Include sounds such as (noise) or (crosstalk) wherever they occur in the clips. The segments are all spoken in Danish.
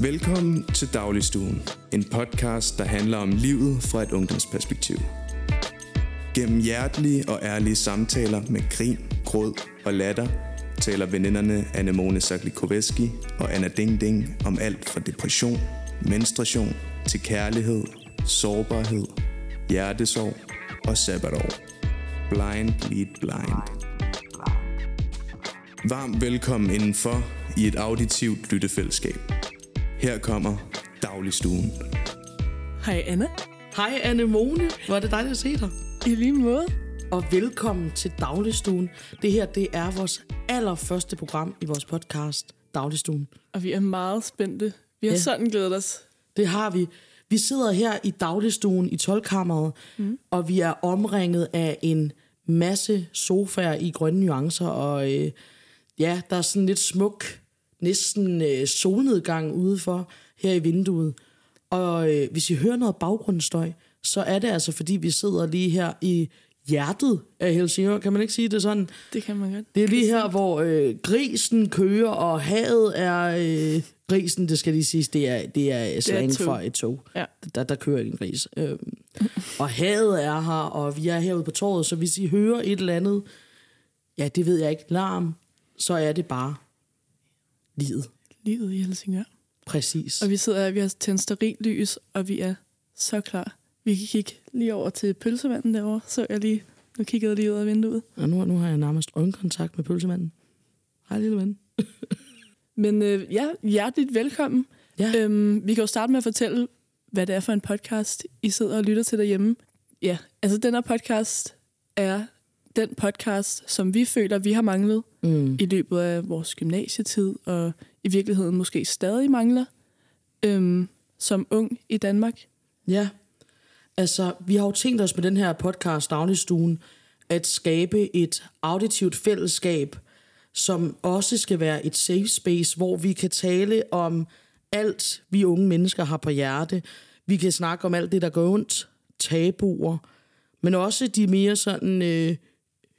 Velkommen til Dagligstuen, en podcast, der handler om livet fra et ungdomsperspektiv. Gennem hjertelige og ærlige samtaler med grin, gråd og latter, taler veninderne Anemone Saklikoveski og Anna Ding Ding om alt fra depression, menstruation til kærlighed, sårbarhed, hjertesorg og sabbatår. Blind lead blind. Varmt velkommen indenfor i et auditivt lyttefællesskab. Her kommer Dagligstuen. Hej Anna. Hej Anne Mone, hvor er det dejligt at se dig. I lige måde. Og velkommen til Dagligstuen. Det her, det er vores allerførste program i vores podcast, Dagligstuen. Og vi er meget spændte. Vi har Ja. sådan glædet os. Det har vi. Vi sidder her i Dagligstuen i 12-kammeret, mm. og vi er omringet af en masse sofaer i grønne nuancer, og øh, ja, der er sådan lidt smuk, næsten øh, solnedgang udefor her i vinduet. Og øh, hvis I hører noget baggrundsstøj, så er det altså, fordi vi sidder lige her i hjertet af Helsingør. Kan man ikke sige det sådan? Det kan man godt. Det er lige her, hvor øh, grisen kører, og havet er... Øh, grisen, det skal lige siges, det er, det er slang tog. for et tog. Ja. Der, der kører en gris. Øhm, og havet er her, og vi er herude på torvet, så hvis I hører et eller andet, ja, det ved jeg ikke, larm, så er det bare livet. Livet i Helsingør. Præcis. Og vi sidder vi har tændt steril lys, og vi er så klar. Vi kan kigge lige over til pølsemanden derovre, så jeg lige... Nu kiggede jeg lige ud af vinduet. Og nu, nu har jeg nærmest øjenkontakt med pølsemanden. Hej, lille ven. (laughs) Men øh, ja, hjerteligt velkommen. Ja. Øhm, vi kan jo starte med at fortælle, hvad det er for en podcast, I sidder og lytter til derhjemme. Ja, altså den her podcast er den podcast, som vi føler, vi har manglet Mm. i løbet af vores gymnasietid, og i virkeligheden måske stadig mangler øhm, som ung i Danmark. Ja, altså vi har jo tænkt os med den her podcast Dagligstuen at skabe et auditivt fællesskab, som også skal være et safe space, hvor vi kan tale om alt, vi unge mennesker har på hjerte. Vi kan snakke om alt det, der går ondt, tabuer, men også de mere sådan øh,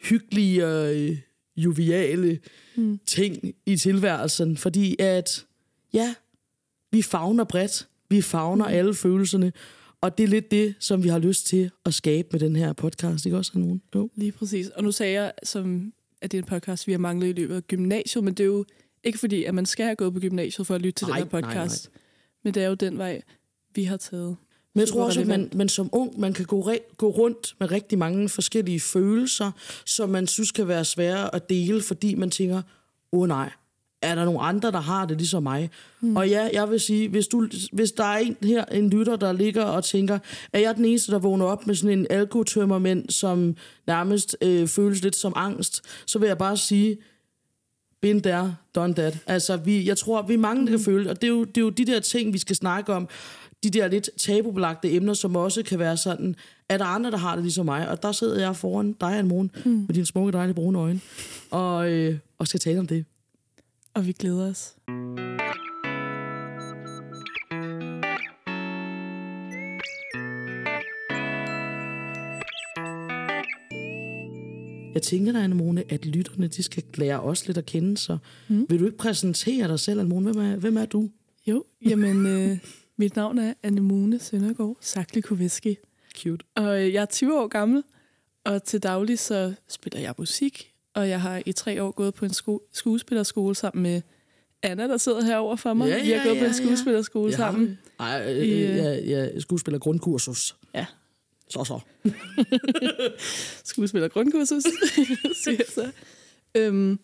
hyggelige øh, joviale mm. ting i tilværelsen, fordi at, ja, vi fagner bredt. Vi fagner mm. alle følelserne. Og det er lidt det, som vi har lyst til at skabe med den her podcast. Ikke også, nogen? Jo. Lige præcis. Og nu sagde jeg, som, at det er en podcast, vi har manglet i løbet af gymnasiet, men det er jo ikke fordi, at man skal have gået på gymnasiet for at lytte til Nej, den her nej, podcast. Men det er jo den vej, vi har taget. Men jeg tror også, at man, man som ung, man kan gå, re- gå rundt med rigtig mange forskellige følelser, som man synes kan være svære at dele, fordi man tænker, åh oh, nej, er der nogle andre, der har det ligesom mig? Mm. Og ja, jeg vil sige, hvis, du, hvis der er en her, en lytter, der ligger og tænker, er jeg den eneste, der vågner op med sådan en alkotømmermænd, som nærmest øh, føles lidt som angst, så vil jeg bare sige, been there, done that. Altså, vi, jeg tror, vi er mange, der kan føle, og det er, jo, det er jo de der ting, vi skal snakke om, de der lidt tabubelagte emner, som også kan være sådan, er der andre, der har det ligesom mig? Og der sidder jeg foran dig, Anne mm. med dine smukke, dejlige brune øjne, og, øh, og skal tale om det. Og vi glæder os. Jeg tænker dig, Anne at lytterne, de skal lære os lidt at kende, så mm. vil du ikke præsentere dig selv, Anne hvem er, hvem er du? Jo, jamen, øh, mit navn er Anemone Søndergaard Saklikoveski. Cute. Og øh, jeg er 20 år gammel, og til daglig så spiller jeg musik, og jeg har i tre år gået på en sko- skuespillerskole sammen med Anna, der sidder herovre for mig. Ja, Vi har ja, gået på ja, en ja. skuespillerskole Jeg sammen. Har, ej, øh, øh, øh, jeg, jeg skuespiller grundkursus. Ja, Så så. (laughs) skuespiller grundkursus, (laughs) siger så. Øhm,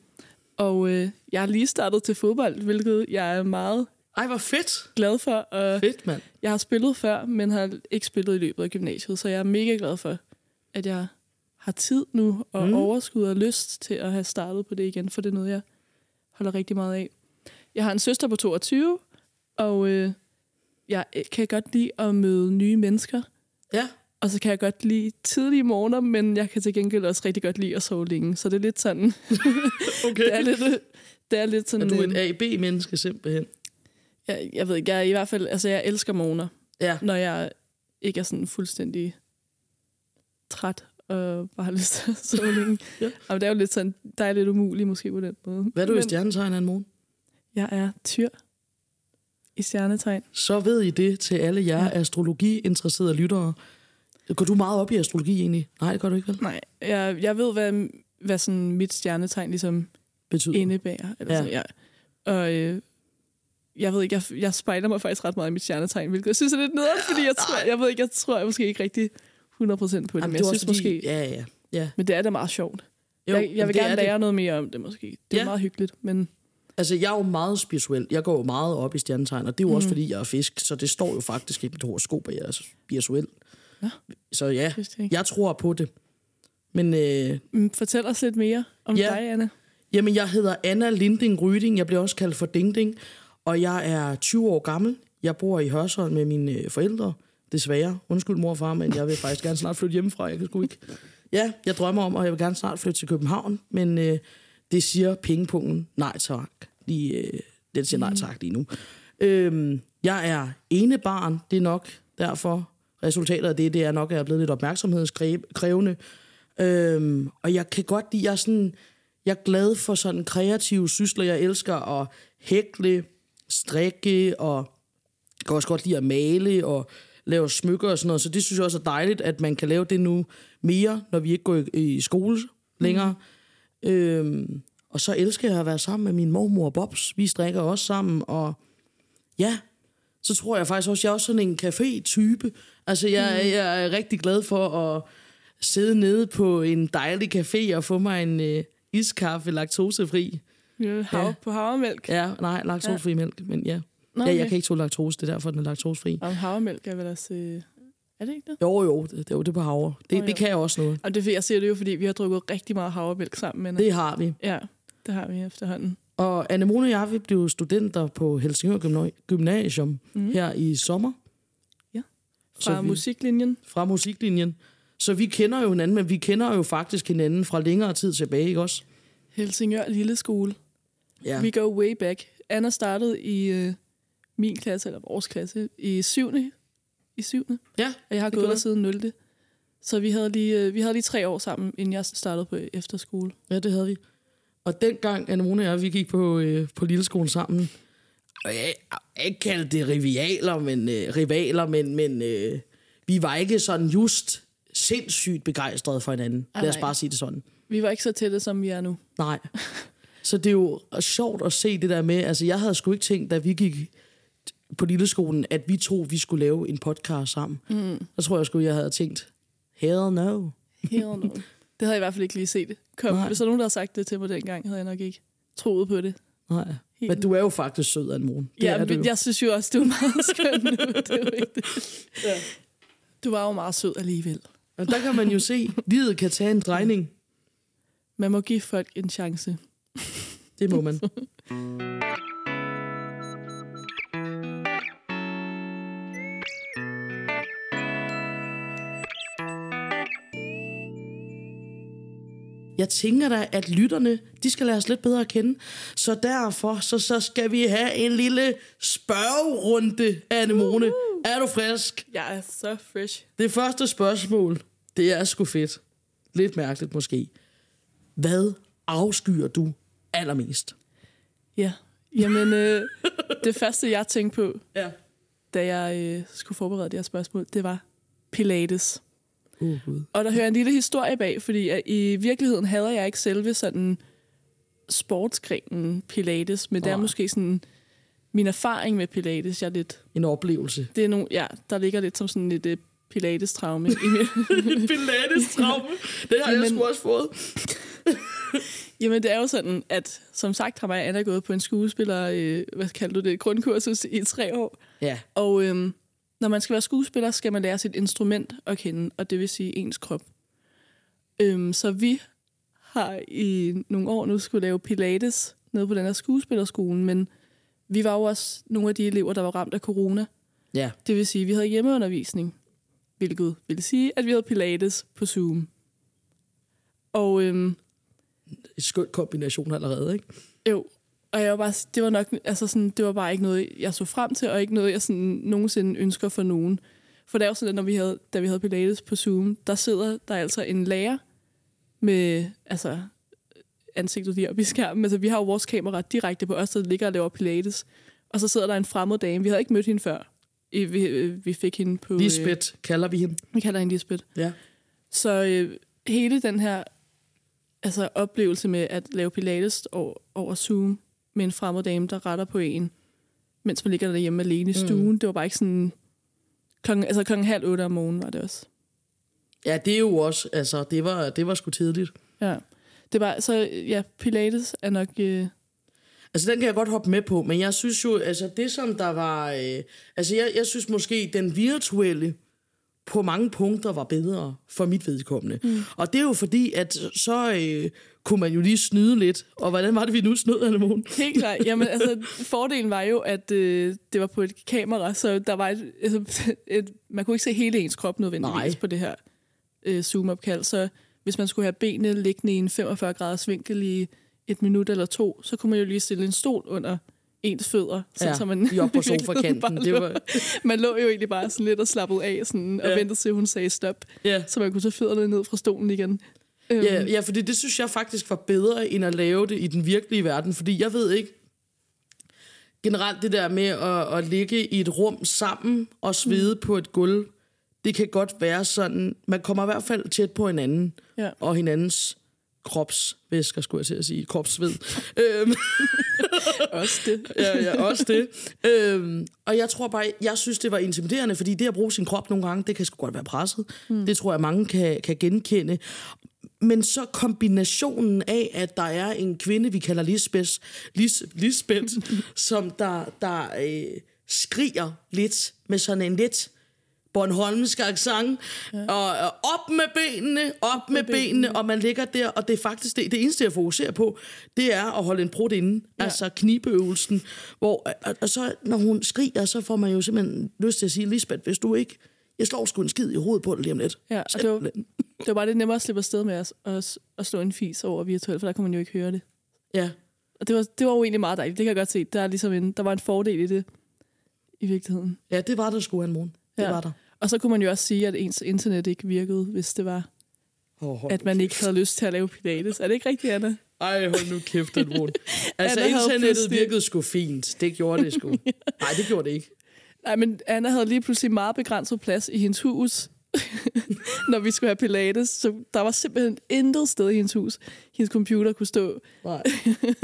og øh, jeg har lige startet til fodbold, hvilket jeg er meget Ej, hvor fedt. glad for. Og Fedt, mand. jeg har spillet før, men har ikke spillet i løbet af gymnasiet, så jeg er mega glad for, at jeg har tid nu og Mm. overskud og lyst til at have startet på det igen, for det er noget, jeg holder rigtig meget af. Jeg har en søster på 22, og øh, jeg kan godt lide at møde nye mennesker, Ja. og så kan jeg godt lide tidlige morgener, men jeg kan til gengæld også rigtig godt lide at sove længe, så det er lidt sådan... (laughs) Okay. (laughs) det er lidt, det er lidt sådan... Er du et A-B-menneske simpelthen? Jeg, jeg ved ikke, jeg i hvert fald... Altså, jeg elsker morgener. Ja. når jeg ikke er sådan fuldstændig træt og bare har lyst til at sove (laughs) længe. Ja. Og det er jo lidt sådan, der er lidt umuligt måske på den måde. Hvad er du i Men stjernetegn, Anne Morgen? Jeg er tyr. I stjernetegn. Så ved I det til alle jer ja. astrologi-interesserede lyttere. Går du meget op i astrologi egentlig? Nej, det gør du ikke vel? Nej, jeg, jeg ved, hvad, hvad sådan mit stjernetegn ligesom Betyder. indebærer. Eller ja. Sådan, ja. Og øh, jeg ved ikke, jeg, jeg spejler mig faktisk ret meget i mit stjernetegn, hvilket jeg synes er lidt nederen, fordi jeg tror, jeg ved ikke, jeg tror jeg måske ikke rigtig 100% på det, Jamen, men jeg synes fordi, måske, Ja, ja, ja. men det er da meget sjovt. Jo, jeg, jeg vil gerne er det. lære noget mere om det måske. Det er Ja. meget hyggeligt, men Altså, jeg er jo meget spirituel. Jeg går jo meget op i stjernetegn, og det er jo mm. også, fordi jeg er fisk, så det står jo faktisk i mit horoskop, at jeg er spirituel. Nå. Så ja, jeg tror på det. Men øh, Mm, Fortæl os lidt mere om Ja. dig, Anna. jamen, jeg hedder Anna Linding Ryding. Jeg bliver også kaldt for Ding Ding. Og jeg er 20 år gammel. Jeg bor i Hørsholm med mine øh, forældre. Desværre. Undskyld mor og far, men jeg vil faktisk gerne snart flytte hjemmefra. Jeg kan sgu ikke. Ja, jeg drømmer om, og jeg vil gerne snart flytte til København. Men øh, det siger pengepunkten nej tak. Lige, øh, den siger nej tak lige nu. Øhm, jeg er ene barn. Det er nok derfor resultatet af det, det er nok, at jeg er blevet lidt opmærksomhedskrævende. Øhm, og jeg kan godt lide, jeg er sådan, jeg er glad for sådan kreative sysler. Jeg elsker at hækle, strikke, og jeg kan også godt lide at male og lave smykker og sådan noget. Så det synes jeg også er dejligt, at man kan lave det nu mere, når vi ikke går i, i skole længere. Mm. Øhm, og så elsker jeg at være sammen med min mormor og Bobs. Vi strikker også sammen, og ja, så tror jeg faktisk også, jeg er også sådan en café-type. Altså, jeg, mm. jeg er rigtig glad for at sidde nede på en dejlig café og få mig en øh, iskaffe laktosefri. Ja, hav, Ja. På havremælk. Ja, nej, laktosefri ja. mælk, men ja. Nå, ja. Jeg kan ikke tåle laktose, det er derfor, den er laktosefri. Om havremælk er vel også... Øh... Er det ikke det? Jo, jo, det, det er jo det på havre. Det, Nå, det kan jeg også noget. Og det, jeg siger det jo, fordi vi har drukket rigtig meget havremælk sammen. Men, Det har vi. Ja, det har vi efterhånden. Og Anemone og jeg, vi blev studenter på Helsingør Gymna- Gymnasium mm. her i sommer. Fra vi- musiklinjen. Fra musiklinjen. Så vi kender jo hinanden, men vi kender jo faktisk hinanden fra længere tid tilbage, ikke også? Helsingør Lille Skole. Ja. We go way back. Anna startede i øh, min klasse, eller vores klasse, i syvende. I syvende. ja Og jeg har gået der siden 0. Så vi havde, lige, øh, vi havde lige tre år sammen, inden jeg startede på efterskole. Ja, det havde vi. Og dengang, Anemone og jeg, vi gik på, øh, på Lilleskolen sammen, og jeg jeg ikke kalde det rivaler, men, øh, rivaler, men, men øh, vi var ikke sådan just sindssygt begejstrede for hinanden. Ah, Lad os bare sige det sådan. Vi var ikke så tætte, som vi er nu. Nej. (laughs) Så det er jo sjovt at se det der med, altså jeg havde sgu ikke tænkt, da vi gik på Lilleskolen, at vi to, vi skulle lave en podcast sammen. Mm. Der tror jeg sgu, jeg havde tænkt, hell no. Hell no. det havde jeg i hvert fald ikke lige set. Kom, Nej. hvis der nogen, der havde sagt det til mig dengang, havde jeg nok ikke troet på det. Nej. Men du er jo faktisk sød, Anne Det ja, er du men jo. jeg synes jo også, det var meget (laughs) skønt nu. det er jo det. Ja. Du var jo meget sød alligevel. Og der kan man jo se, livet kan tage en drejning. Man må give folk en chance. (laughs) Det må man. Jeg tænker da, at lytterne, de skal lade os lidt bedre at kende. Så derfor, så, så skal vi have en lille spørgerunde, Anemone. Er du frisk? Jeg er så fresh. Det første spørgsmål, det er sgu fedt. Lidt mærkeligt måske. Hvad afskyer du allermest? Ja. Jamen, øh, det første, jeg tænkte på, Ja. da jeg øh, skulle forberede det her spørgsmål, det var Pilates. Uh, Gud. Og der hører en lille historie bag, fordi at i virkeligheden hader jeg ikke selve sådan sportsgrenen Pilates, men det er måske sådan min erfaring med Pilates, jeg er lidt, En oplevelse. det er nogle, ja, der ligger lidt som sådan et uh, Pilates-traume (laughs) Pilates-traume. Det har jeg sgu også fået. Jamen, det er jo sådan, at som sagt har mig Anna gået på en skuespiller, øh, hvad kalder du det, grundkursus i tre år. Ja. Og øhm, når man skal være skuespiller, skal man lære sit instrument at kende, og det vil sige ens krop. Øhm, så vi har i nogle år nu skulle lave pilates nede på den her skuespillerskolen, men vi var jo også nogle af de elever, der var ramt af corona. Ja. Det vil sige, at vi havde hjemmeundervisning, hvilket vil sige, at vi havde pilates på Zoom. Og øhm, skøn kombination allerede, ikke? Jo, og jeg var bare, det var nok, altså sådan, det var bare ikke noget, jeg så frem til, og ikke noget, jeg sådan nogensinde ønsker for nogen. For det er jo sådan, at når vi havde, da vi havde Pilates på Zoom, der sidder der altså en lærer med, altså, ansigtet lige op i skærmen. Altså, vi har jo vores kamera direkte på os, der ligger og laver Pilates. Og så sidder der en fremmed dame. Vi havde ikke mødt hende før. I- Vi, øh, vi fik hende på... øh, Lisbeth kalder vi hende. Vi kalder hende Lisbeth. Ja. Så øh, hele den her altså, oplevelse med at lave pilates over, over Zoom med en fremmed dame, der retter på en, mens man ligger derhjemme alene i stuen, mm. det var bare ikke sådan... Klokken, altså klokken halv otte om morgenen var det også. Ja, det er jo også, altså, det var, det var sgu tidligt. Ja. Det var, så ja, pilates er nok... Øh, Altså, den kan jeg godt hoppe med på, men jeg synes jo, altså, det som der var... Øh, altså, jeg, jeg synes måske, den virtuelle på mange punkter var bedre for mit vedkommende. Mm. Og det er jo fordi, at så øh, kunne man jo lige snyde lidt. Og hvordan var det, vi nu snød, Anne Mogen? Helt klart. Jamen, altså, fordelen var jo, at øh, det var på et kamera, så der var et, altså, et, man kunne ikke se hele ens krop nødvendigvis Nej. på det her øh, Zoom-opkald. Så hvis man skulle have benene liggende i en 45 graders vinkel i et minut eller to, så kunne man jo lige stille en stol under ens fødder. Sådan, Ja, så man op på sofakanten. Det var- (laughs) Man lå jo egentlig bare sådan lidt og slappede af sådan, og Ja. ventede til, hun sagde stop. Ja. Så man kunne tage fødderne ned fra stolen igen. Øhm, Ja, ja, fordi det synes jeg faktisk var bedre, end at lave det i den virkelige verden. Fordi jeg ved ikke, generelt det der med at, at ligge i et rum sammen og svede mm. på et gulv, det kan godt være sådan, man kommer i hvert fald tæt på hinanden, Ja. og hinandens kropsvæsker, skulle jeg til at sige, kropsved. øhm, (laughs) Også det. ja, ja, også det. Øhm, og jeg tror bare, jeg synes, det var intimiderende, fordi det at bruge sin krop nogle gange, det kan sgu godt være presset. Mm. Det tror jeg, mange kan, kan genkende. Men så kombinationen af, at der er en kvinde, vi kalder Lisbeth, Lis, Lisbeth (laughs) som der, der øh, skriger lidt med sådan en lidt Bornholmsk accent, ja. og, og op med benene, op med, med benene, benene, og man ligger der, og det er faktisk det, det eneste, jeg fokuserer på, det er at holde en brud inde, ja. altså knibeøvelsen, hvor, og, og så når hun skriger, så får man jo simpelthen lyst til at sige, Lisbeth, hvis du ikke, jeg slår sgu en skid i hovedet på dig lige om lidt. Ja, og det var, det var bare lidt nemmere at slippe afsted med at, at, at slå en fis over virtuelt, for der kunne man jo ikke høre det. Ja, Og det var, det var jo egentlig meget dejligt. Det kan jeg godt se. Der, er ligesom en, der var en fordel i det, i virkeligheden. ja det var der sgu en morgen. Det Ja. var der. Og så kunne man jo også sige, at ens internet ikke virkede, hvis det var, Oh, at man ikke havde lyst til at lave pilates. Er det ikke rigtigt, Anna? Ej, hold nu kæft, den morgen. (laughs) Altså, Anna internettet virkede sgu fint. Det gjorde det sgu. (laughs) Nej, det gjorde det ikke. Nej, men Anna havde lige pludselig meget begrænset plads i hendes hus, (laughs) når vi skulle have pilates. Så der var simpelthen intet sted i hendes hus, hendes computer kunne stå. Nej.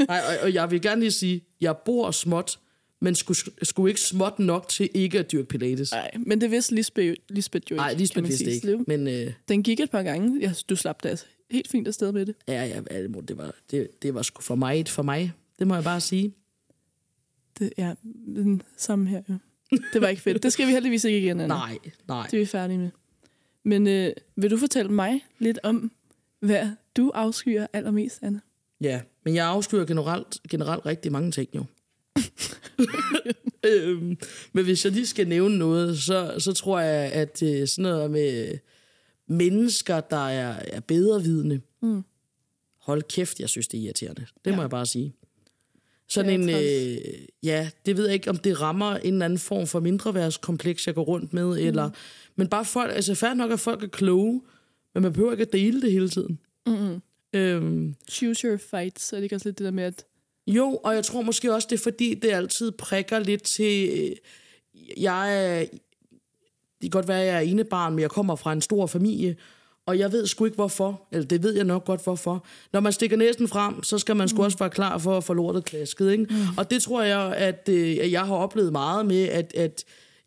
Nej, og, og jeg vil gerne lige sige, jeg bor småt, men skulle, skulle ikke småt nok til ikke at dyrke pilates. Nej, men det vidste Lisbeth, Lisbeth jo ikke. Nej, Lisbeth vidste ikke. Det- Men øh, Den gik et par gange. Ja, du slap da altså helt fint afsted med det. ja, ja, ja, det det var, det, det var sgu for mig, for mig. Det må jeg bare sige. det ja, den samme her, jo. Det var ikke fedt. Det skal vi heldigvis ikke igen, Anna. Nej, nej. Det er vi færdige med. Men øh, vil du fortælle mig lidt om, hvad du afskyer allermest, Anna? Ja, men jeg afskyer generelt, generelt rigtig mange ting jo. (laughs) (laughs) øhm, men hvis jeg lige skal nævne noget, så, så tror jeg, at øh, sådan noget med mennesker, der er, er bedrevidende, Mm. hold kæft, jeg synes, det er irriterende. Det ja. må jeg bare sige. Sådan en, øh, ja, det ved jeg ikke, om det rammer en eller anden form for mindreværdskompleks, jeg går rundt med, mm. eller, men bare folk, altså fair nok, at folk er kloge, men man behøver ikke at dele det hele tiden. Mm-mm. Øhm, Choose your fights. Er det ikke også lidt det der med, at jo, og jeg tror måske også, det er fordi, det altid prikker lidt til... øh, Jeg er... Det kan godt være, at jeg er enebarn, men jeg kommer fra en stor familie, og jeg ved sgu ikke hvorfor. Eller det ved jeg nok godt hvorfor. Når man stikker næsen frem, så skal man sgu også være klar for at få lortet klasket. Ikke? Mm. Og det tror jeg, at, øh, at jeg har oplevet meget med, at, at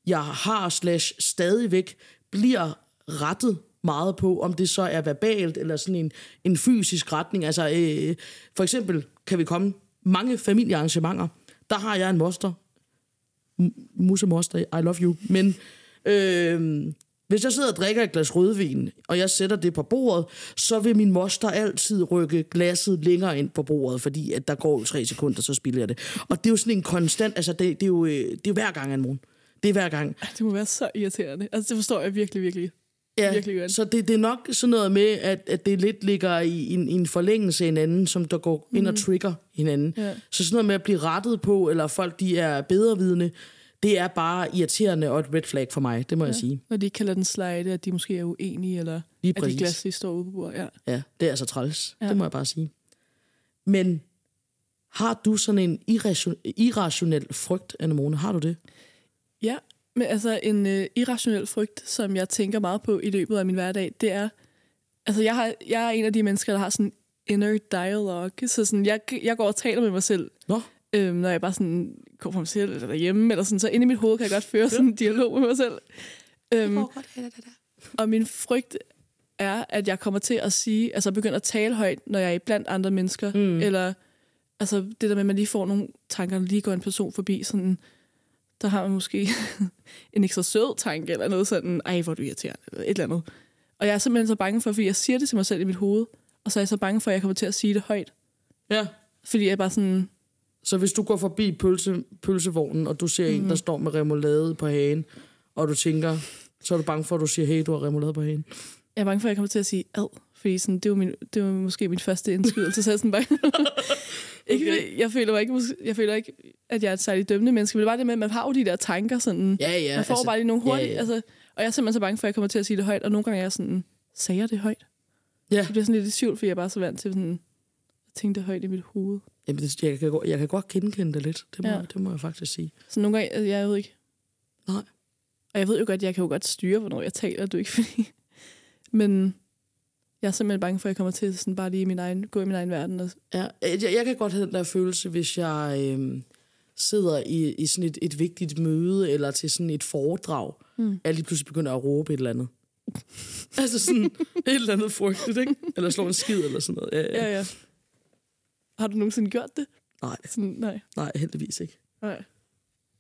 jeg har slash stadigvæk bliver rettet meget på, om det så er verbalt eller sådan en, en fysisk retning. Altså, øh, for eksempel kan vi komme mange familiearrangementer. Der har jeg en moster. M- moster, I love you. Men øh, hvis jeg sidder og drikker et glas rødvin, og jeg sætter det på bordet, så vil min moster altid rykke glasset længere ind på bordet, fordi at der går jo tre sekunder, så spilder jeg det. Og det er jo sådan en konstant, altså det, det, er, jo, det er jo hver gang en morgen. Det er hver gang. Det må være så irriterende. Altså, det forstår jeg virkelig, virkelig. Ja, Virkelig godt. så det, det er nok sådan noget med, at, at det lidt ligger i en, i en forlængelse af hinanden, som der går ind og trigger hinanden. Ja. Så sådan noget med at blive rettet på, eller folk de er bedrevidende, det er bare irriterende og et red flag for mig, det må ja. jeg sige. Når de ikke kalder den slide, at de måske er uenige, eller Lige at de glas lige står ude på bordet. Ja. Ja, det er altså træls. Ja. Ja. Det må jeg bare sige. Men Har du sådan en irration, irrationel frygt, Anemone? Har du det? Ja, men altså en øh, irrationel frygt, som jeg tænker meget på i løbet af min hverdag, det er, altså jeg, har, jeg er en af de mennesker, der har sådan inner dialogue, så sådan, jeg, jeg går og taler med mig selv, Nå, øhm, når jeg bare sådan går for mig selv eller derhjemme, eller sådan, så inde i mit hoved kan jeg godt føre sådan en dialog med mig selv. Øhm, og min frygt er, at jeg kommer til at sige, altså begynde at tale højt, når jeg er blandt andre mennesker, mm. eller altså det der med, at man lige får nogle tanker, når lige går en person forbi, sådan, der har man måske (laughs) en ekstra sød tanke, eller noget sådan, ej, hvor er du irriterende, eller et eller andet. Og jeg er simpelthen så bange for, fordi jeg siger det til mig selv i mit hoved, og så er jeg så bange for, at jeg kommer til at sige det højt. ja. Fordi jeg er bare sådan, Så hvis du går forbi pølse, pølsevognen, og du ser mm. en, der står med remoulade på hagen, og du tænker, så er du bange for, at du siger, hey, du har remoulade på hagen. jeg er bange for, at jeg kommer til at sige ad. Fordi sådan, det, var min, det var måske min første indskydelse, så jeg sådan bare... (laughs) ikke, jeg, føler ikke, jeg føler ikke, at jeg er et særligt dømmende menneske, men det bare det med, at man har jo de der tanker sådan... Ja, ja. man får altså, bare lige nogle hurtigt... Ja, Ja. Altså, og jeg er simpelthen så bange for, at jeg kommer til at sige det højt, og nogle gange er jeg sådan, sagde jeg det højt? Ja. Jeg bliver sådan lidt i tvivl, fordi jeg er bare så vant til sådan, at tænke det højt i mit hoved. Jamen, det, jeg, kan, jeg kan godt genkende det lidt. Det må. Ja. det må jeg faktisk sige. Så nogle gange, altså, jeg ved ikke... Nej. Og jeg ved jo godt, jeg kan jo godt styre, hvornår jeg taler, du ikke fordi... (laughs) Men jeg er simpelthen bange for, at jeg kommer til sådan bare lige i min egen, gå i min egen verden. Og, Ja, jeg, jeg kan godt have den der følelse, hvis jeg øhm, sidder i, i sådan et, et vigtigt møde, eller til sådan et foredrag, mm. at jeg lige pludselig begynder at råbe et eller andet. (laughs) altså sådan et eller andet frygteligt, ikke? Eller slå en skid eller sådan noget. Ja, ja. ja, ja. Har du nogensinde gjort det? Nej, Sådan, nej. nej, heldigvis ikke. nej.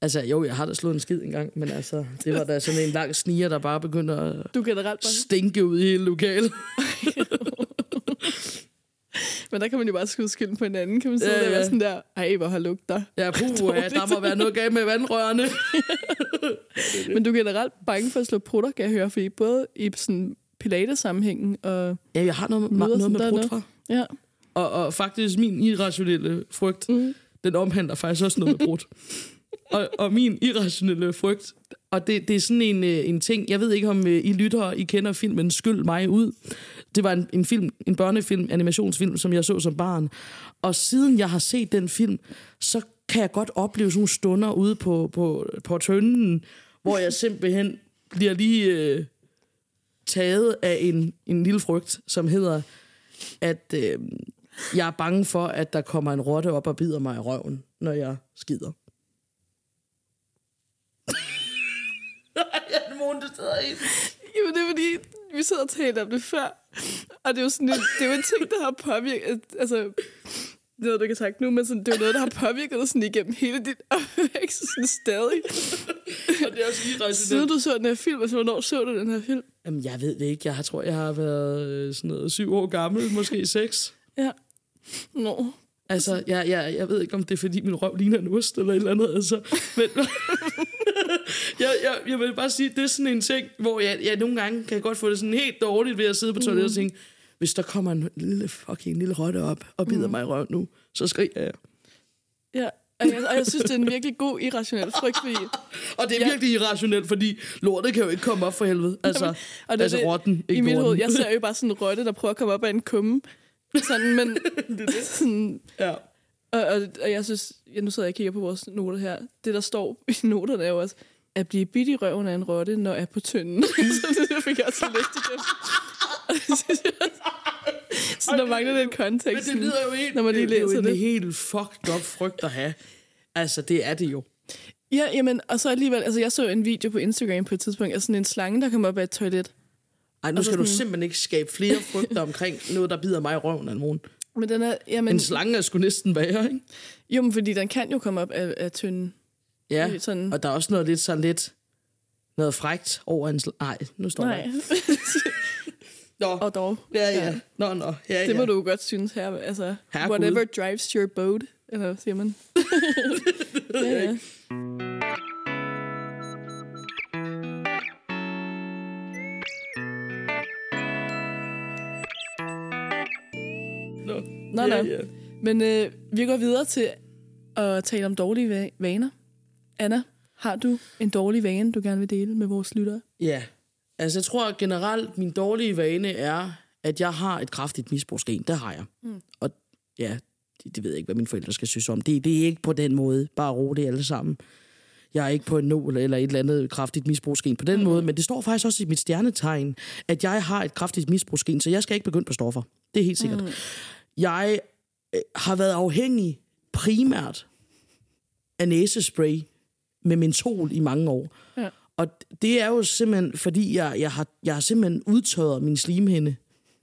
Altså, jo, jeg har da slået en skid engang, men altså, det var da sådan en lang sniger, der bare begyndte at Du er generelt bare... stinke ud i hele lokalet. (laughs) Men der kan man jo bare skyde skylden på hinanden, kan man sige. Ja, Ja, sådan der, ej, hvor har lugter. Ja, (laughs) puh, ja, der må være noget galt med vandrørene. (laughs) Men du er generelt bange for at slå prutter, kan jeg høre, fordi både i sådan pilates-sammenhængen og... Ja, jeg har noget, Møder noget med fra. Ja. Og, og faktisk min irrationelle frygt, Mm. den omhandler faktisk også noget med brud og, og min irrationelle frygt, og det, det er sådan en, øh, en ting, jeg ved ikke om øh, I lyttere, I kender filmen Skyld mig ud. Det var en, en film, en børnefilm, animationsfilm, som jeg så som barn. Og siden jeg har set den film, så kan jeg godt opleve sådan nogle stunder ude på, på, på tønden, hvor jeg simpelthen bliver lige øh, taget af en, en lille frygt, som hedder, at øh, jeg er bange for, at der kommer en rotte op og bider mig i røven, når jeg skider. Jeg er nogen, der sidder i. Jamen, det er fordi, vi sidder og taler om det før. Og det er jo sådan en, det er jo en ting, der har påvirket... Altså, det er noget, du ikke har sagt nu, men sådan, det er jo noget, der har påvirket dig sådan igennem hele dit (laughs) opvækst sådan stadig. Og det er også irrationelt. Siden du så den her film, altså hvornår så du den her film? Jamen, jeg ved det ikke. Jeg har- tror, jeg har været øh, sådan noget syv år gammel, måske seks. Ja. Nå. Altså, jeg, jeg, jeg ved ikke, om det er, fordi min røv ligner en ost eller et eller andet. Altså. Men jeg, jeg, jeg vil bare sige, det er sådan en ting, hvor jeg, jeg nogle gange kan godt få det sådan helt dårligt ved at sidde på toilettet og tænke, hvis der kommer en lille fucking lille rotte op og bider mm. mig i røven nu, så skriger jeg. Ja. Og jeg, og jeg synes, det er en virkelig god irrationel frygt, fordi... (laughs) Og det er Ja. virkelig irrationelt, fordi lortet kan jo ikke komme op for helvede. Altså, Jamen, og det er altså det, rotten, I ikke mit hoved, jeg ser (laughs) jo bare sådan en rotte, der prøver at komme op af en kumme. Sådan, men... (laughs) sådan, Ja. og, og, og, jeg synes, ja, nu sidder jeg og kigger på vores noter her. Det, der står i noterne, er jo også, at blive bidt i røven af en rotte, når jeg er på tynden. (laughs) så det fik jeg også læst igen. Det så der mangler den kontekst. Men det lyder jo helt, når man lige det er jo læser en det. helt fucked up frygt at have. Altså, det er det jo. Ja, jamen, og så alligevel, altså jeg så en video på Instagram på et tidspunkt af sådan en slange, der kom op af et toilet. Ej, nu skal du sådan- simpelthen ikke skabe flere frygter omkring noget, der bider mig i røven af nogen. Men den er, jamen, En slange er sgu næsten værre, ikke? jo, men fordi den kan jo komme op af, af tynden. Ja, sådan- og der er også noget lidt sådan lidt... Noget frægt over en. Nej, nu står Nej, jeg. (laughs) Nå, og dog. ja, ja. Nå, nå. Ja, Det må ja. du jo godt synes her. Altså, Herregud. whatever drives your boat, eller siger man? (laughs) ja, ja. Nå, Nå, ja, ja. Men øh, vi går videre til at tale om dårlige va- vaner. Anna, har du en dårlig vane, du gerne vil dele med vores lyttere? Ja, altså jeg tror generelt, min dårlige vane er, at jeg har et kraftigt misbrugsgen. Det har jeg. Mm. Og ja, det, det ved jeg ikke, hvad mine forældre skal synes om. Det, det er ikke på den måde. Bare ro det alle sammen. Jeg er ikke på en nål eller et eller andet kraftigt misbrugsgen på den mm. måde, men det står faktisk også i mit stjernetegn, at jeg har et kraftigt misbrugsgen, så jeg skal ikke begynde på stoffer. Det er helt sikkert. Mm. Jeg øh, har været afhængig primært af næsespray med mentol i mange år. Ja. Og det er jo simpelthen, fordi jeg, jeg, har, jeg har simpelthen udtørret min slimhinde.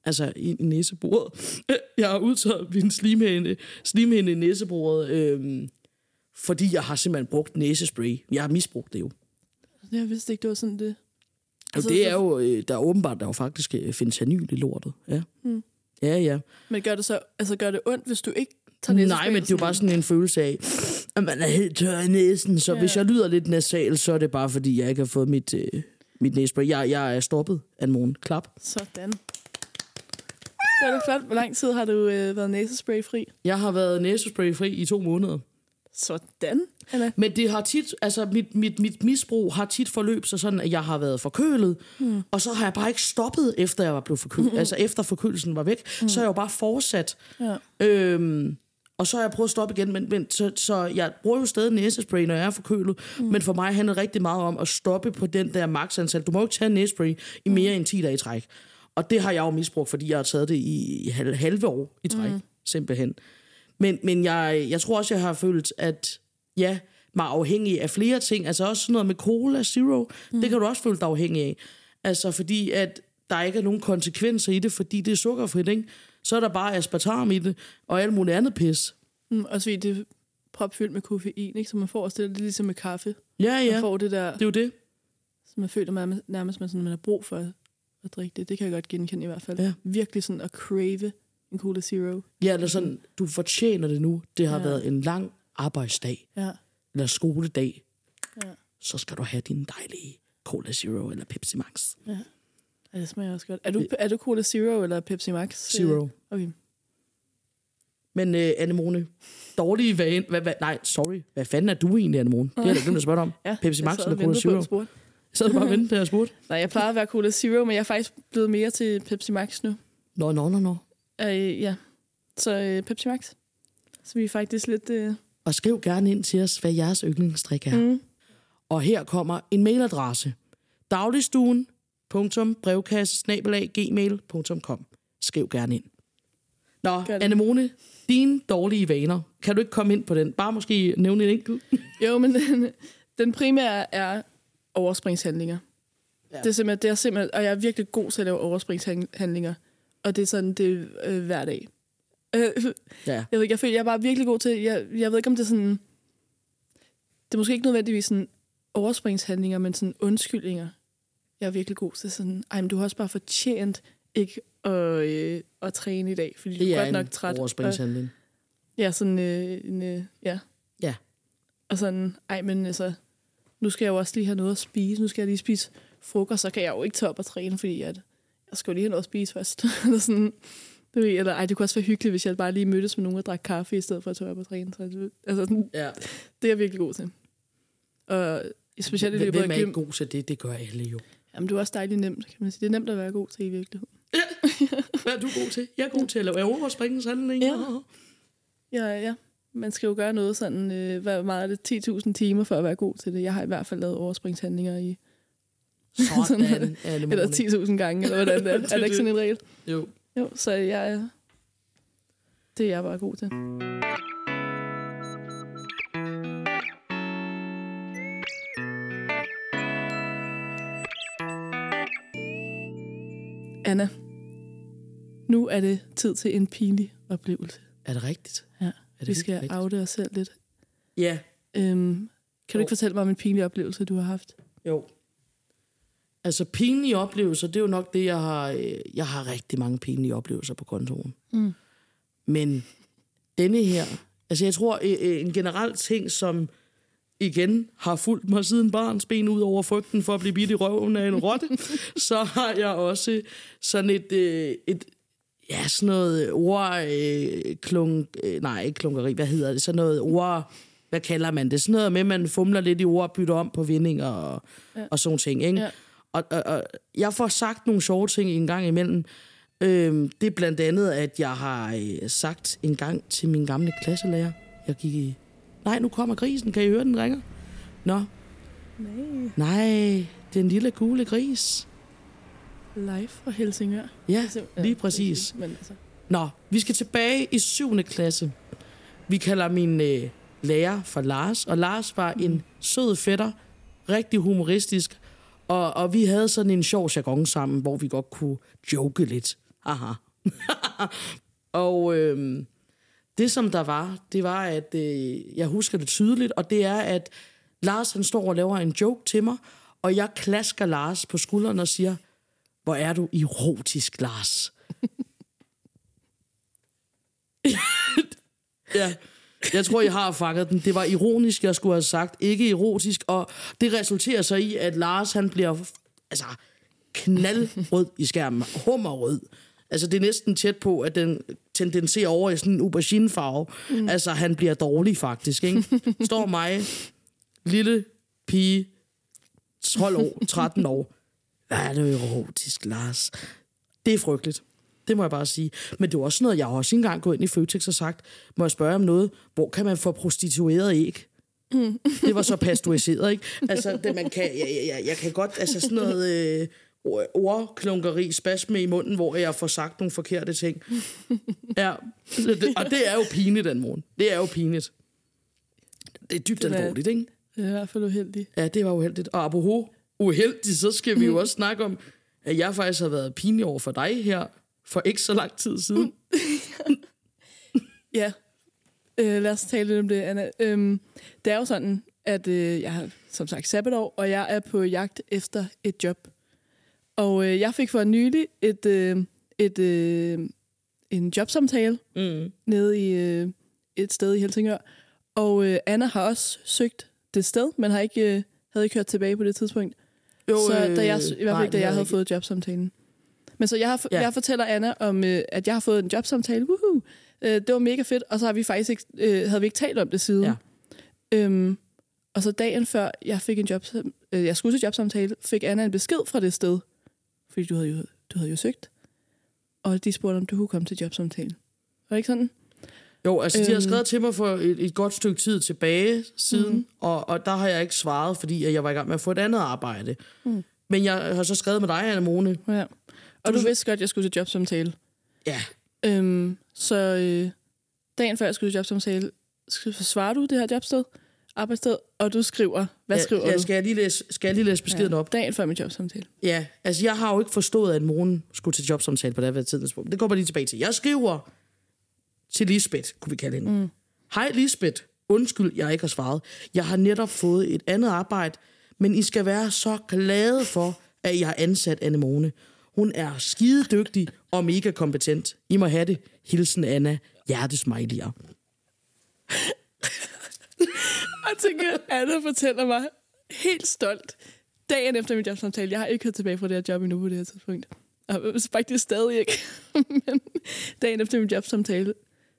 Altså i, i næsebordet. (laughs) Jeg har udtørret min slimhinde, slimhinde i næsebordet, øhm, fordi jeg har simpelthen brugt næsespray. Jeg har misbrugt det jo. Jeg vidste ikke, det var sådan det. Altså, det er jo, øh, der er åbenbart, der jo faktisk øh, fentanyl i lortet. Ja. Mm. Ja, ja. Men gør det så, altså gør det ondt, hvis du ikke? Nej, men det er jo bare sådan en følelse af, at man er helt tør i næsen. Så ja. hvis jeg lyder lidt nasal, så er det bare, fordi jeg ikke har fået mit, øh, mit næsespray. Jeg, jeg er stoppet af morgen. Klap. Sådan. Det er da flot. Hvor lang tid har du øh, været næsespray-fri? Jeg har været næsespray-fri i to måneder. Sådan, Anna. Men det har tit, altså mit, mit, mit misbrug har tit forløb sig sådan, at jeg har været forkølet, mm. og så har jeg bare ikke stoppet, efter jeg var blevet forkølet. Mm. Altså efter forkølelsen var væk, mm. så har jeg jo bare fortsat. Ja. Øhm, og så har jeg prøvet at stoppe igen, men, men så, så jeg bruger jo stadig næsespray, når jeg er forkølet. Mm. Men for mig handler det rigtig meget om at stoppe på den der maksantal. Du må ikke tage næsespray i mere end 10 dage i træk. Og det har jeg jo misbrugt, fordi jeg har taget det i halve, halve år i træk, mm. simpelthen. Men, men jeg, jeg tror også, jeg har følt, at ja, mig afhængig af flere ting. Altså også sådan noget med cola, zero. Mm. Det kan du også føle dig afhængig af. Altså fordi, at der ikke er nogen konsekvenser i det, fordi det er sukkerfrit, ikke? Så er der bare aspartam i det, og alt muligt andet pis. Mm, og så det er propfyldt med koffein, ikke? Så man får også det, det er ligesom med kaffe. Ja, ja. Man får det der, Det er jo det. så man føler man nærmest, man, sådan, man har brug for at, drikke det. Det kan jeg godt genkende i hvert fald. Ja. Virkelig sådan at crave en Cola Zero. Ja, eller sådan, du fortjener det nu. Det har ja. været en lang arbejdsdag, Ja. eller skoledag. Ja. Så skal du have din dejlige Cola Zero eller Pepsi Max. ja. Ja, det smager også godt. Er du, er du Cola Zero eller Pepsi Max? Zero. Okay. Men uh, Anemone, dårlige vane... Hvad, hvad, nej, sorry. Hvad fanden er du egentlig, Anemone? Det er da glemt at spørge om. Ja, Pepsi jeg Max sad eller Cola ventede på, Zero? du. Så er du bare og vente, der jeg spurgte. (laughs) Nej, jeg plejer at være Cola Zero, men jeg er faktisk blevet mere til Pepsi Max nu. Nå, nå, nå, nå. Øh, ja, så øh, Pepsi Max. Så vi er faktisk lidt... Øh, Og skriv gerne ind til os, hvad jeres yndlingsdrik er. mm. Og her kommer en mailadresse. dagligstuen.brevkasse-gmail.com Skriv gerne ind. Nå. Anemone, dine dårlige vaner. Kan du ikke komme ind på den? Bare måske nævne en enkelt. (laughs) Jo, men den, den primære er overspringshandlinger. Ja. Ja. Det er simpelthen, det er simpelthen, og jeg er virkelig god til at lave overspringshandlinger. Og det er sådan, det er øh, hver dag. (laughs) Øh, Ja. jeg ved ikke, jeg føler, jeg er bare virkelig god til, jeg, jeg ved ikke, om det er sådan, det er måske ikke nødvendigvis sådan overspringshandlinger, men sådan undskyldninger. Jeg er virkelig god til sådan, ej, men du har også bare fortjent ikke at, øh, at træne i dag, fordi du Det er er godt nok en træt. Og, overspringshandling. ja, sådan, øh, en, øh, ja. Ja. Og sådan, ej, men altså, nu skal jeg jo også lige have noget at spise. Nu skal jeg lige spise frokost, så kan jeg jo ikke tage op og træne, fordi at jeg skal jo lige have noget at spise først. (laughs) eller sådan, du ved, eller ej, det kunne også være hyggeligt, hvis jeg bare lige mødtes med nogen og drak kaffe, i stedet for at tage op og træne. Så, det- altså, sådan, Ja. det er jeg virkelig god til. Og specielt i løbet hvem er af ikke gym. god til det? Det gør alle jo. Jamen, du er også dejligt nemt, kan man sige. Det er nemt at være god til i virkeligheden. Hvad er du god til? Jeg er god til at lave overspringshandlinger. Ja. Ja, ja. Man skal jo gøre noget sådan, øh, hvad meget er det, 10.000 timer for at være god til det. Jeg har i hvert fald lavet overspringshandlinger i, Sådan, Anemone. eller 10.000 gange, eller hvordan det er. (laughs) Det er det ikke det. sådan en regel? Jo. Jo, så jeg. Det er jeg bare god til. Anna, nu er det tid til en pinlig oplevelse. Er det rigtigt? Ja, Er det vi skal rigtigt? afde os selv lidt. Ja. Øhm, kan du Jo. ikke fortælle mig om en pinlig oplevelse, du har haft? Jo. Altså pinlige oplevelser, det er jo nok det, jeg har... øh, Jeg har rigtig mange pinlige oplevelser på kontoren. Mm. Men denne her... Altså jeg tror, øh, øh, en generel ting, som igen har fulgt mig siden barns ben ud over frygten for at blive bidt i røven af en rotte, (laughs) så har jeg også sådan et, øh, et ja, sådan noget ord, øh, klunk, øh, nej, ikke klunkeri, hvad hedder det, sådan noget ord, hvad kalder man det? Sådan noget med, at man fumler lidt i ord, bytter om på vindinger og, ja. og sådan ting, ikke? Ja. Og, og, og jeg får sagt nogle sjove ting en gang imellem, Øhm, det er blandt andet, at jeg har øh, sagt en gang til min gamle klasselærer, jeg gik i... Nej, nu kommer grisen. Kan I høre, den ringer? Nå, Nej. nej, den lille gule gris. Live fra Helsingør. Ja, Simpelthen- lige Ja, præcis. Men altså, Nå, vi skal tilbage i 7. klasse. Vi kalder min øh, lærer for Lars, og Lars var en sød fætter, rigtig humoristisk, og, og vi havde sådan en sjov jargon sammen, hvor vi godt kunne joke lidt. Haha. (laughs) og øh, det, som der var, det var, at øh, jeg husker det tydeligt, og det er, at Lars han står og laver en joke til mig, og jeg klasker Lars på skulderen og siger, hvor er du erotisk, Lars. (laughs) Ja, jeg tror, jeg har fanget den. Det var ironisk, jeg skulle have sagt, ikke erotisk. Og det resulterer så i, at Lars han bliver altså, knaldrød i skærmen. Hummerrød. Altså, det er næsten tæt på, at den tendenserer over i sådan en auberginefarve. Mm. Altså, han bliver dårlig faktisk, ikke? (laughs) Står mig, lille pige, 12 år, 13 år. Hvad er det erotisk, Lars? Det er frygteligt. Det må jeg bare sige. Men det er også noget, jeg har også engang gået ind i Føtex og sagt, må jeg spørge om noget, hvor kan man få prostitueret æg? Mm. Det var så pasteuriseret, ikke? Altså, det, man kan, jeg, jeg, jeg kan godt, altså sådan noget øh, ordklunkeri, spasme i munden, hvor jeg får sagt nogle forkerte ting. (laughs) Ja, og det er jo pinligt, den morgen. Det er jo pinligt. Det er dybt Det er- alvorligt, ikke? det er i hvert fald uheldigt. Ja, det var uheldigt. Og apropos uheldigt, så skal vi jo også snakke om, at jeg faktisk har været pinlig over for dig her for ikke så lang tid siden. (laughs) Ja, øh, lad os tale lidt om det, Anna. Øhm, det er jo sådan, at øh, jeg har som sagt sabbatår, og jeg er på jagt efter et job. Og øh, jeg fik for nylig et, øh, et, øh, en jobsamtale Mm. nede i øh, et sted i Helsingør. Og øh, Anna har også søgt det sted, men har ikke, øh, havde ikke hørt tilbage på det tidspunkt. Jo, så da jeg, øh, i hvert fald ikke, da jeg havde ikke. fået jobsamtalen. Men så jeg, har, ja. jeg fortæller Anna om, øh, at jeg har fået en jobsamtale. Woohoo! Øh, det var mega fedt, og så har vi faktisk ikke, øh, havde vi ikke talt om det siden. Ja. Øhm, og så dagen før jeg fik en job, øh, jeg skulle til jobsamtale, fik Anna en besked fra det sted, fordi du havde jo, du havde jo søgt. Og de spurgte, om du kunne komme til jobsamtalen. Var det ikke sådan? Jo, altså de har Øhm. skrevet til mig for et, et godt stykke tid tilbage siden, mm. og, og der har jeg ikke svaret, fordi at jeg var i gang med at få et andet arbejde. Mm. Men jeg har så skrevet med dig, Anna Mone. Ja. Og Du- du vidste godt, at jeg skulle til jobsamtale. Ja, Øhm, så øh, dagen før jeg skulle til jobsamtale, svarer du det her jobsted, arbejdssted, og du skriver, hvad ja, skriver ja, du? skal, jeg lige læse, skal jeg lige læse beskeden op? Dagen før min jobsamtale. Ja, altså jeg har jo ikke forstået, at Mone skulle til jobsamtale på det her tidspunkt. Det går bare lige tilbage til. Jeg skriver til Lisbeth, kunne vi kalde hende. Mm. Hej Lisbeth, undskyld, jeg ikke har svaret. Jeg har netop fået et andet arbejde, men I skal være så glade for, at I har ansat Annemone. Hun er skide dygtig og mega kompetent. I må have det. Hilsen Anna. Hjertesmiley'er. (laughs) Og tænker, Anna fortæller mig helt stolt, dagen efter min jobsamtale, jeg har ikke hørt tilbage fra det her job endnu på det her tidspunkt. Og (laughs) faktisk stadig ikke. (laughs) Men dagen efter min jobsamtale,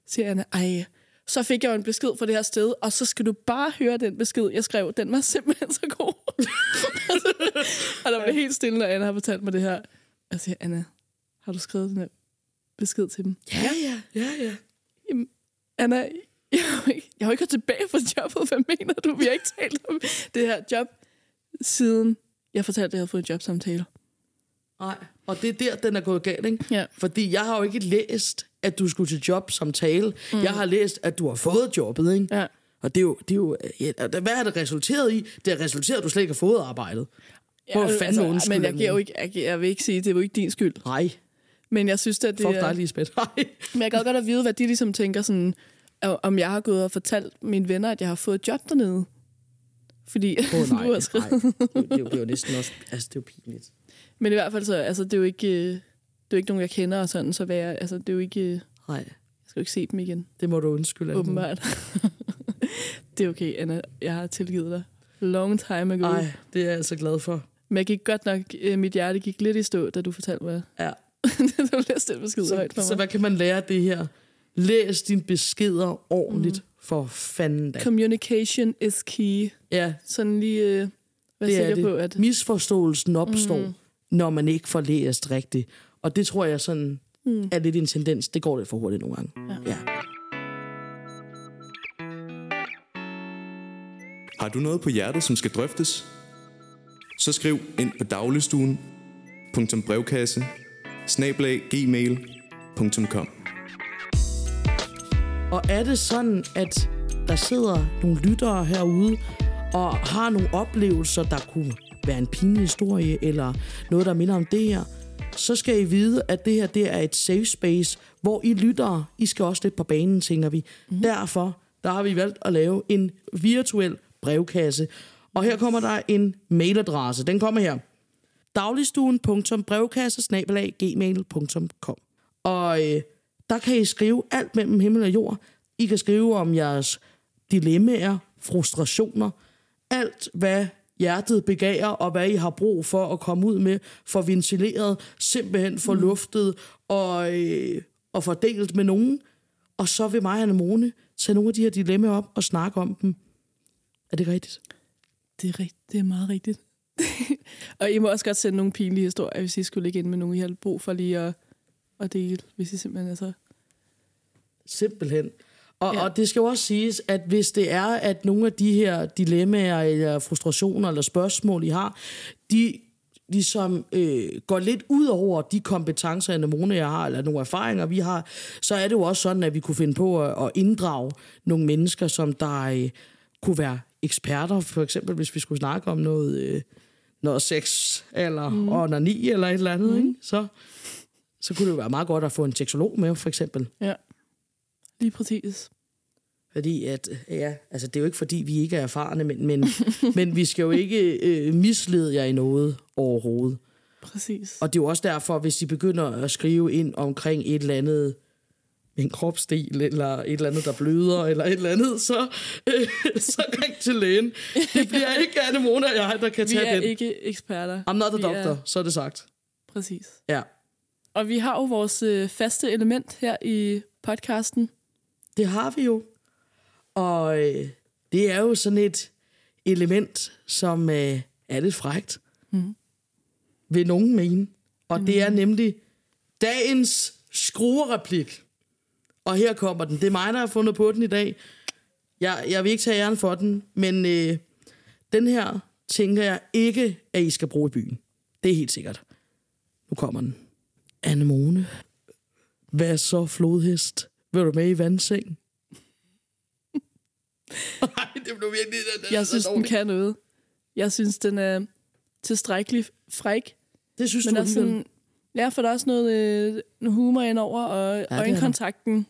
siger Anna, ej, så fik jeg jo en besked fra det her sted, og så skal du bare høre den besked, jeg skrev. Den var simpelthen så god. og der blev helt stille, når Anna har fortalt mig det her. Jeg siger, Anna, har du skrevet den her besked til dem? Ja, ja, ja, ja. Jamen, Anna, jeg har, ikke, jeg har ikke hørt tilbage fra jobbet. Hvad mener du? Vi har ikke talt om det her job, siden jeg fortalte, at jeg havde fået en jobsamtale. Nej, og det er der, den er gået galt, ikke? Ja. Fordi jeg har jo ikke læst, at du skulle til job som tale. Mm. Jeg har læst, at du har fået jobbet, ikke? Ja. Og det er jo... Det er jo ja, hvad har det resulteret i? Det har resulteret, at du slet ikke har fået arbejdet. Hvor Ja, fanden undskyld, Men jeg, giver jo ikke, jeg, jeg vil ikke sige, at det var ikke din skyld. Nej, Men jeg synes, at det fuck er... dig, Lisbeth. (laughs) Nej. Men jeg kan godt at vide, hvad de ligesom tænker sådan, om jeg har gået og fortalt mine venner, at jeg har fået et job dernede. Fordi Åh, (laughs) nej, du har skrevet. nej. Det, jo- det, det er jo næsten også... Altså, det er jo pinligt. Men i hvert fald så, altså, det er jo ikke, øh, det er jo ikke nogen, jeg kender og sådan, så jeg, altså, det er jo ikke, øh, jeg Nej, skal jo ikke se dem igen. det må du undskylde. Åbenbart. (laughs) det er okay, Anna. Jeg har tilgivet dig. Long time ago. Nej, det er jeg altså glad for. Men jeg gik godt nok, øh, mit hjerte gik lidt i stå, da du fortalte mig. Ja. du læste den besked højt for Så, mig. så hvad kan man lære af det her? Læs dine beskeder ordentligt, mm. for fanden da. Communication is key. Ja, Sådan lige øh, være det er det. på, at... Misforståelsen opstår, mm. når man ikke får læst rigtigt. Og det tror jeg sådan, mm. er lidt en tendens. Det går lidt for hurtigt nogle gange. Ja. ja. Har du noget på hjertet, som skal drøftes? Så skriv ind på dagligstuen.brevkasse gmail.com Og er det sådan, at der sidder nogle lyttere herude og har nogle oplevelser, der kunne være en pinlig historie eller noget, der minder om det her, så skal I vide, at det her det er et safe space, hvor I lyttere, I skal også lidt på banen, tænker vi. Mm-hmm. Derfor der har vi valgt at lave en virtuel brevkasse. Og her kommer der en mailadresse. Den kommer her. dagligstuen.brevkasse-gmail.com Og øh, der kan I skrive alt mellem himmel og jord. I kan skrive om jeres dilemmaer, frustrationer, alt hvad hjertet begærer, og hvad I har brug for at komme ud med, for ventileret, simpelthen for luftet og, øh, og fordelt med nogen. Og så vil mig og Mone tage nogle af de her dilemmaer op og snakke om dem. Er det rigtigt? Det er, rigt, det er meget rigtigt. (laughs) og I må også godt sende nogle pinlige historier, hvis I skulle ligge ind med nogen, I har brug for lige at, at dele, hvis I simpelthen er så... Simpelthen. Og, ja. Og det skal jo også siges, at hvis det er, at nogle af de her dilemmaer, eller frustrationer, eller spørgsmål, I har, de ligesom øh, går lidt ud over de kompetencer, Anemone jeg har, eller nogle erfaringer, vi har, så er det jo også sådan, at vi kunne finde på at, at inddrage nogle mennesker, som der øh, kunne være eksperter, for eksempel hvis vi skulle snakke om noget, øh, noget sex, eller mm. onani, eller et eller andet, mm. ikke? Så, så kunne det jo være meget godt at få en seksolog med, for eksempel. Ja, lige præcis. Fordi at, ja, altså det er jo ikke fordi, vi ikke er erfarne, men, men, (laughs) men vi skal jo ikke øh, mislede jer i noget overhovedet. Præcis. Og det er jo også derfor, hvis I begynder at skrive ind omkring et eller andet en kropsdel, eller et eller andet, der bløder, eller et eller andet, så, øh, (laughs) så ring til lægen. Det bliver ikke Anne Mona og jeg, der kan vi tage er den. ikke eksperter. I'm not a Vi doctor, Er, så er det sagt. præcis. Ja, Og vi har jo vores øh, faste element her i podcasten. det har vi jo. Og øh, det er jo sådan et element, som øh, er lidt frægt. Mhm. Vil nogen mene. Og det er nemlig dagens skruereplik. Og her kommer den. Det er mig, der har fundet på den i dag. Jeg, jeg vil ikke tage æren for den, men øh, den her tænker jeg ikke, at I skal bruge i byen. Det er helt sikkert. Nu kommer den. Anemone. Hvad så, flodhest? Vil du med i vandseng? (laughs) Nej, det blev virkelig... Den, den, Jeg synes, den kan noget. Jeg synes, den er tilstrækkelig fræk. Det synes Men du der er sådan, ja, for der er også noget, øh, noget humor indover, og ja, øjenkontakten,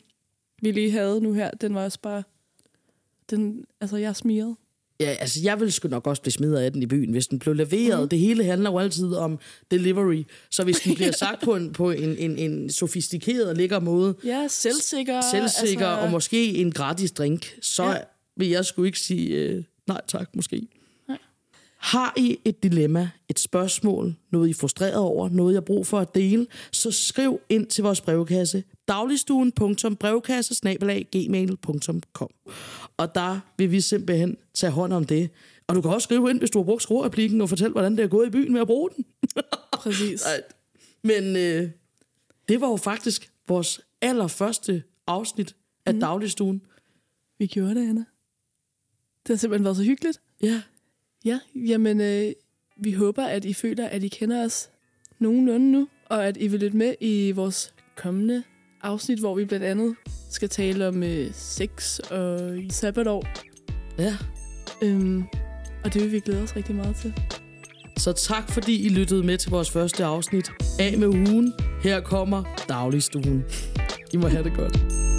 vi lige havde nu her, den var også bare... Den, altså, jeg smirede. Ja, altså, jeg ville sgu nok også blive smidt af den i byen, hvis den blev leveret. Mm. Det hele handler jo altid om delivery. Så hvis den (laughs) bliver sagt på en, på en, en, en sofistikeret og lækker måde, Ja, selvsikker. selvsikker altså, og måske en gratis drink, så ja. Vil jeg sgu ikke sige øh, nej tak, måske. Nej. Har I et dilemma, et spørgsmål, noget I er frustreret over, noget jeg har brug for at dele, så skriv ind til vores brevkasse dagligstuen.brevkasse-gmail.com Og der vil vi simpelthen tage hånd om det. Og du kan også skrive ind, hvis du har brugt skruereplikken, og fortælle, hvordan det er gået i byen med at bruge den. (laughs) Præcis. Men øh, det var jo faktisk vores allerførste afsnit af mm. Dagligstuen. Vi gjorde det, Anna. Det har simpelthen været så hyggeligt. Ja, Ja, jamen, øh, vi håber, at I føler, at I kender os nogenlunde nu, og at I vil lytte med i vores kommende afsnit, hvor vi blandt andet skal tale om øh, sex og sabbatår. ja. Øhm, og det vil vi glæde os rigtig meget til. Så tak, fordi I lyttede med til vores første afsnit. Af med ugen. Her kommer Dagligstuen. I må have det godt.